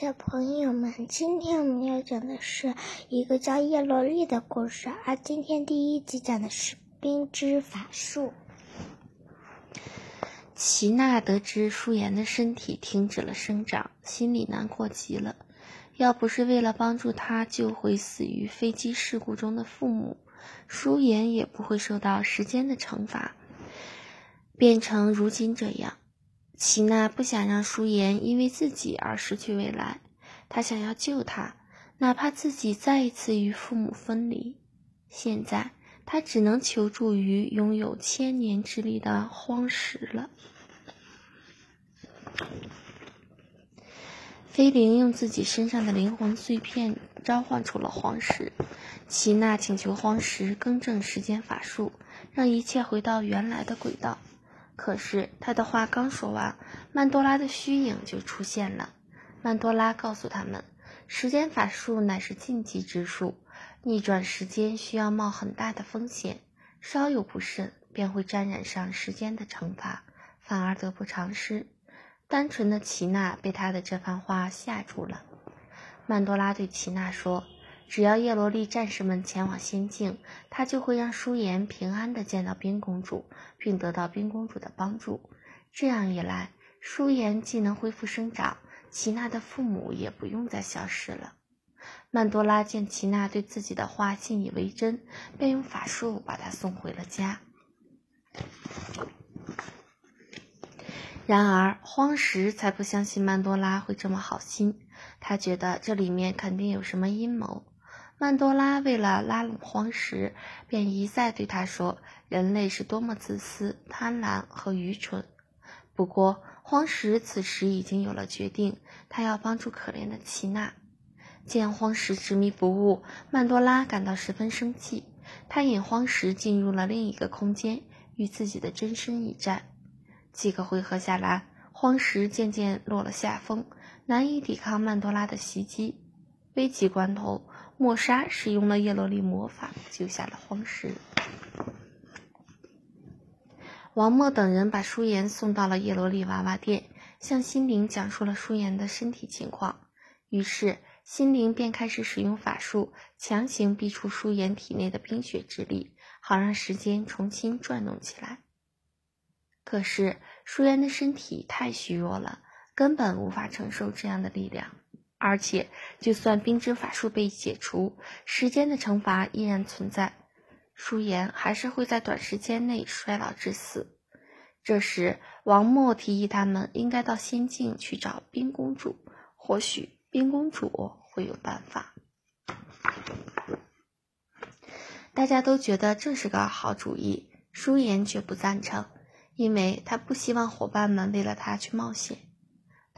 小朋友们，今天我们要讲的是一个叫叶罗丽的故事，而今天第一集讲的是冰之法术。齐娜得知舒颜的身体停止了生长，心里难过极了。要不是为了帮助他救回死于飞机事故中的父母，舒颜也不会受到时间的惩罚，变成如今这样。齐娜不想让舒颜因为自己而失去未来，她想要救他，哪怕自己再一次与父母分离。现在，她只能求助于拥有千年之力的荒石了。菲灵用自己身上的灵魂碎片召唤出了荒石，齐娜请求荒石更正时间法术，让一切回到原来的轨道。可是他的话刚说完，曼多拉的虚影就出现了。曼多拉告诉他们，时间法术乃是禁忌之术，逆转时间需要冒很大的风险，稍有不慎便会沾染上时间的惩罚，反而得不偿失。单纯的齐娜被他的这番话吓住了。曼多拉对齐娜说。只要叶罗丽战士们前往仙境，他就会让舒颜平安地见到冰公主，并得到冰公主的帮助。这样一来，舒颜既能恢复生长，齐娜的父母也不用再消失了。曼多拉见齐娜对自己的话信以为真，便用法术把她送回了家。然而，荒石才不相信曼多拉会这么好心，他觉得这里面肯定有什么阴谋。曼多拉为了拉拢荒石，便一再对他说：“人类是多么自私、贪婪和愚蠢。”不过，荒石此时已经有了决定，他要帮助可怜的齐娜。见荒石执迷不悟，曼多拉感到十分生气。他引荒石进入了另一个空间，与自己的真身一战。几个回合下来，荒石渐渐落了下风，难以抵抗曼多拉的袭击。危急关头。莫莎使用了叶罗丽魔法，救下了荒石。王默等人把舒颜送到了叶罗丽娃娃店，向心灵讲述了舒颜的身体情况。于是，心灵便开始使用法术，强行逼出舒颜体内的冰雪之力，好让时间重新转动起来。可是，舒颜的身体太虚弱了，根本无法承受这样的力量。而且，就算冰之法术被解除，时间的惩罚依然存在，舒颜还是会在短时间内衰老致死。这时，王默提议他们应该到仙境去找冰公主，或许冰公主会有办法。大家都觉得这是个好主意，舒颜却不赞成，因为他不希望伙伴们为了他去冒险。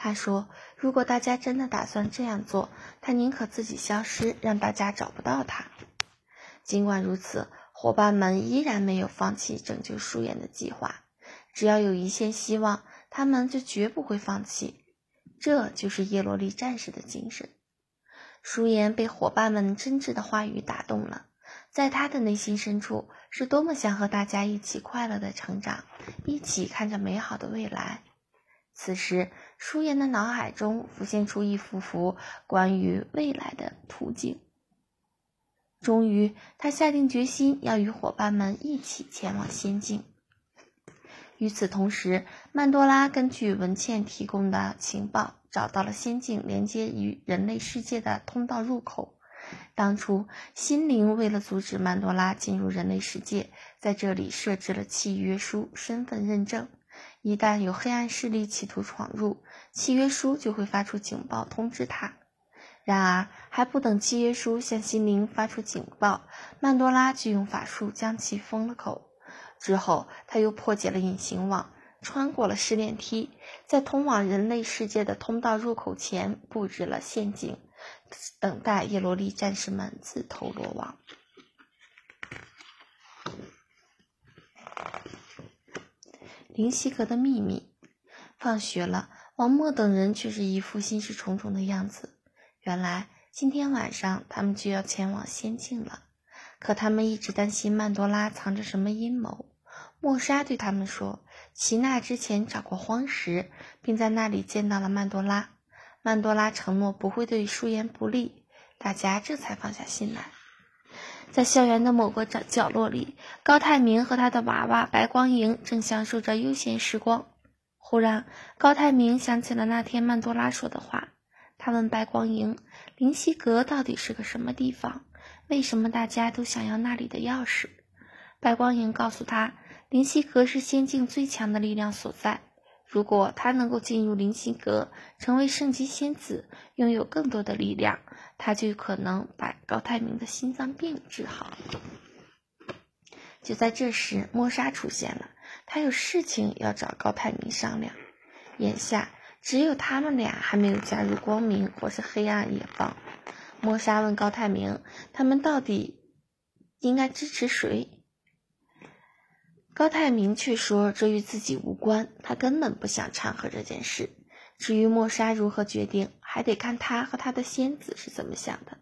他说：“如果大家真的打算这样做，他宁可自己消失，让大家找不到他。”尽管如此，伙伴们依然没有放弃拯救舒颜的计划。只要有一线希望，他们就绝不会放弃。这就是叶罗丽战士的精神。舒颜被伙伴们真挚的话语打动了，在他的内心深处，是多么想和大家一起快乐的成长，一起看着美好的未来。此时，舒颜的脑海中浮现出一幅幅关于未来的图景。终于，他下定决心要与伙伴们一起前往仙境。与此同时，曼多拉根据文茜提供的情报，找到了仙境连接于人类世界的通道入口。当初，心灵为了阻止曼多拉进入人类世界，在这里设置了契约书身份认证。一旦有黑暗势力企图闯入，契约书就会发出警报通知他。然而，还不等契约书向心灵发出警报，曼多拉就用法术将其封了口。之后，他又破解了隐形网，穿过了试炼梯，在通往人类世界的通道入口前布置了陷阱，等待叶罗丽战士们自投罗网。灵犀阁的秘密。放学了，王默等人却是一副心事重重的样子。原来今天晚上他们就要前往仙境了，可他们一直担心曼多拉藏着什么阴谋。莫莎对他们说，齐娜之前找过荒石，并在那里见到了曼多拉。曼多拉承诺不会对舒言不利，大家这才放下心来。在校园的某个角角落里，高泰明和他的娃娃白光莹正享受着悠闲时光。忽然，高泰明想起了那天曼多拉说的话，他问白光莹：“灵犀阁到底是个什么地方？为什么大家都想要那里的钥匙？”白光莹告诉他：“灵犀阁是仙境最强的力量所在。如果他能够进入灵犀阁，成为圣级仙子，拥有更多的力量。”他就可能把高泰明的心脏病治好。就在这时，莫莎出现了，他有事情要找高泰明商量。眼下只有他们俩还没有加入光明或是黑暗一方。莫莎问高泰明：“他们到底应该支持谁？”高泰明却说：“这与自己无关，他根本不想掺和这件事。”至于莫莎如何决定，还得看他和他的仙子是怎么想的。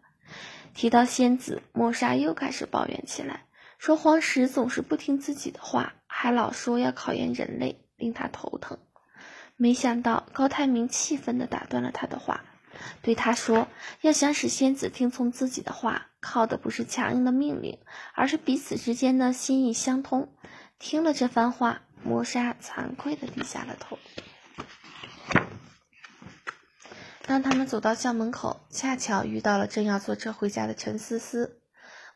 提到仙子，莫莎又开始抱怨起来，说黄石总是不听自己的话，还老说要考验人类，令他头疼。没想到高泰明气愤地打断了他的话，对他说：“要想使仙子听从自己的话，靠的不是强硬的命令，而是彼此之间的心意相通。”听了这番话，莫莎惭愧地低下了头。当他们走到校门口，恰巧遇到了正要坐车回家的陈思思。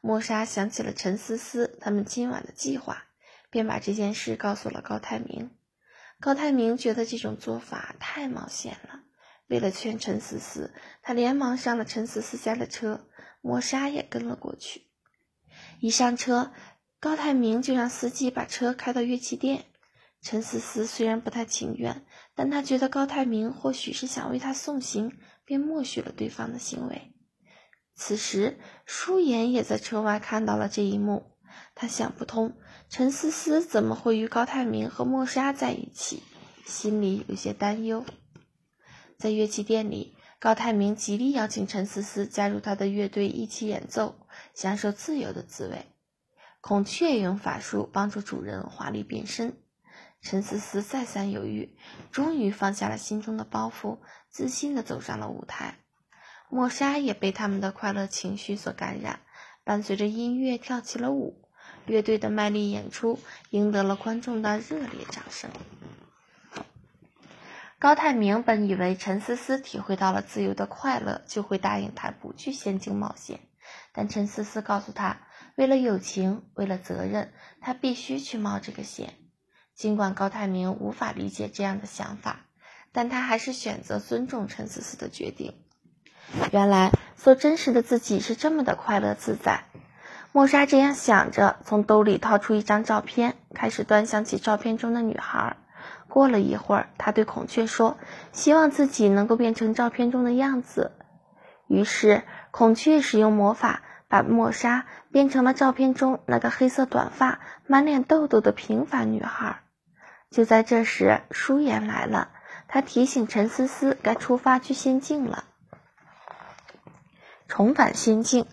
莫莎想起了陈思思他们今晚的计划，便把这件事告诉了高泰明。高泰明觉得这种做法太冒险了，为了劝陈思思，他连忙上了陈思思家的车，莫莎也跟了过去。一上车，高泰明就让司机把车开到乐器店。陈思思虽然不太情愿，但她觉得高泰明或许是想为她送行，便默许了对方的行为。此时，舒言也在车外看到了这一幕，他想不通陈思思怎么会与高泰明和莫莎在一起，心里有些担忧。在乐器店里，高泰明极力邀请陈思思加入他的乐队一起演奏，享受自由的滋味。孔雀用法术帮助主人华丽变身。陈思思再三犹豫，终于放下了心中的包袱，自信地走上了舞台。莫莎也被他们的快乐情绪所感染，伴随着音乐跳起了舞。乐队的卖力演出赢得了观众的热烈掌声。高泰明本以为陈思思体会到了自由的快乐，就会答应他不去仙境冒险，但陈思思告诉他，为了友情，为了责任，他必须去冒这个险。尽管高泰明无法理解这样的想法，但他还是选择尊重陈思思的决定。原来，做真实的自己是这么的快乐自在。莫莎这样想着，从兜里掏出一张照片，开始端详起照片中的女孩。过了一会儿，他对孔雀说：“希望自己能够变成照片中的样子。”于是，孔雀使用魔法。把莫莎变成了照片中那个黑色短发、满脸痘痘的平凡女孩。就在这时，舒言来了，他提醒陈思思该出发去仙境了。重返仙境，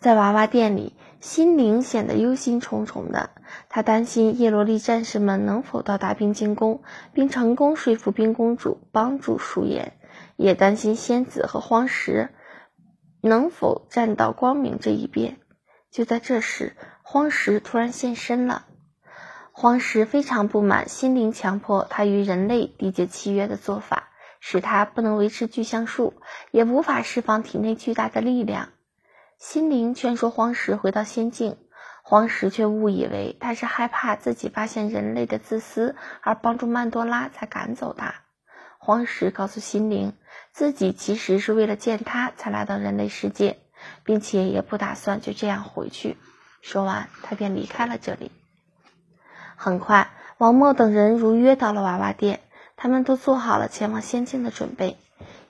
在娃娃店里，心灵显得忧心忡忡的。他担心叶罗丽战士们能否到达冰晶宫，并成功说服冰公主帮助舒言，也担心仙子和荒石。能否站到光明这一边？就在这时，荒石突然现身了。荒石非常不满，心灵强迫他与人类缔结契约的做法，使他不能维持巨橡树，也无法释放体内巨大的力量。心灵劝说荒石回到仙境，荒石却误以为他是害怕自己发现人类的自私而帮助曼多拉才赶走他。荒石告诉心灵。自己其实是为了见他才来到人类世界，并且也不打算就这样回去。说完，他便离开了这里。很快，王默等人如约到了娃娃店，他们都做好了前往仙境的准备。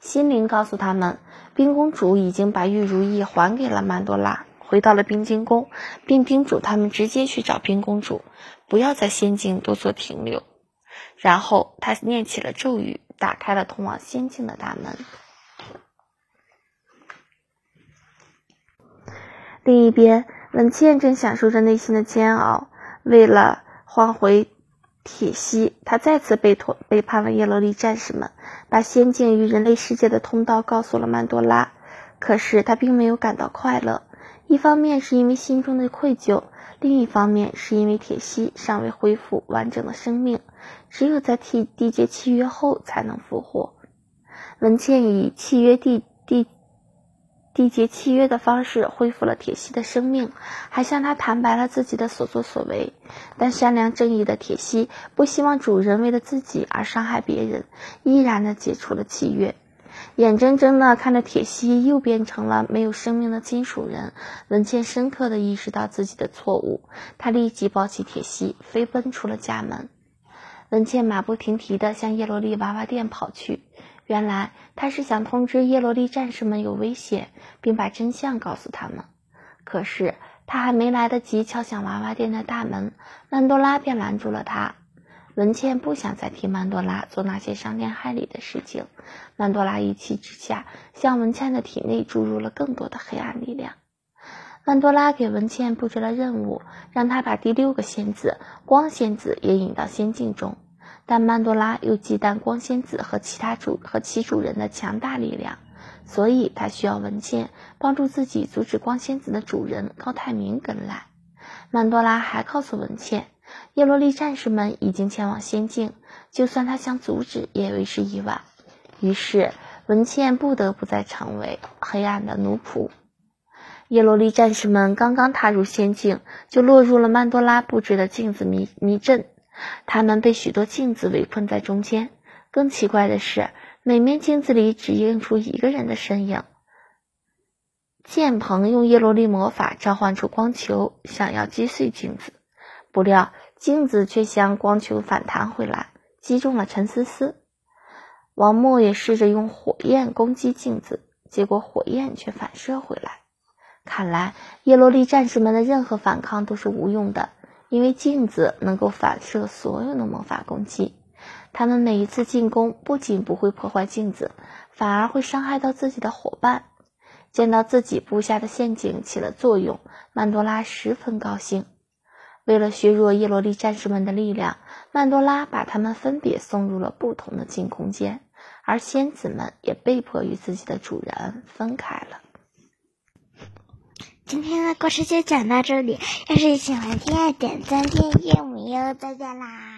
心灵告诉他们，冰公主已经把玉如意还给了曼多拉，回到了冰晶宫，并叮嘱他们直接去找冰公主，不要在仙境多做停留。然后，他念起了咒语。打开了通往仙境的大门。另一边，冷茜正享受着内心的煎熬。为了换回铁西，他再次背托背叛了叶罗丽战士们，把仙境与人类世界的通道告诉了曼多拉。可是他并没有感到快乐，一方面是因为心中的愧疚，另一方面是因为铁西尚未恢复完整的生命，只有在缔缔结契约后才能复活。文倩以契约缔缔缔结契约的方式恢复了铁西的生命，还向他坦白了自己的所作所为。但善良正义的铁西不希望主人为了自己而伤害别人，依然的解除了契约。眼睁睁的看着铁西又变成了没有生命的金属人，文茜深刻的意识到自己的错误，她立即抱起铁西，飞奔出了家门。文茜马不停蹄地向叶罗丽娃娃店跑去。原来他是想通知叶罗丽战士们有危险，并把真相告诉他们。可是他还没来得及敲响娃娃店的大门，曼多拉便拦住了他。文茜不想再替曼多拉做那些伤天害理的事情。曼多拉一气之下，向文茜的体内注入了更多的黑暗力量。曼多拉给文茜布置了任务，让她把第六个仙子光仙子也引到仙境中。但曼多拉又忌惮光仙子和其他主和其主人的强大力量，所以他需要文茜帮助自己阻止光仙子的主人高泰明跟来。曼多拉还告诉文茜，叶罗丽战士们已经前往仙境，就算他想阻止也为时已晚。于是文茜不得不再成为黑暗的奴仆。叶罗丽战士们刚刚踏入仙境，就落入了曼多拉布置的镜子迷迷阵。他们被许多镜子围困在中间。更奇怪的是，每面镜子里只映出一个人的身影。剑鹏用叶罗丽魔法召唤出光球，想要击碎镜子，不料镜子却向光球反弹回来，击中了陈思思。王默也试着用火焰攻击镜子，结果火焰却反射回来。看来叶罗丽战士们的任何反抗都是无用的。因为镜子能够反射所有的魔法攻击，他们每一次进攻不仅不会破坏镜子，反而会伤害到自己的伙伴。见到自己布下的陷阱起了作用，曼多拉十分高兴。为了削弱叶罗丽战士们的力量，曼多拉把他们分别送入了不同的镜空间，而仙子们也被迫与自己的主人分开了。今天的故事就讲到这里，要是喜欢听，点赞订阅，我们又再见啦！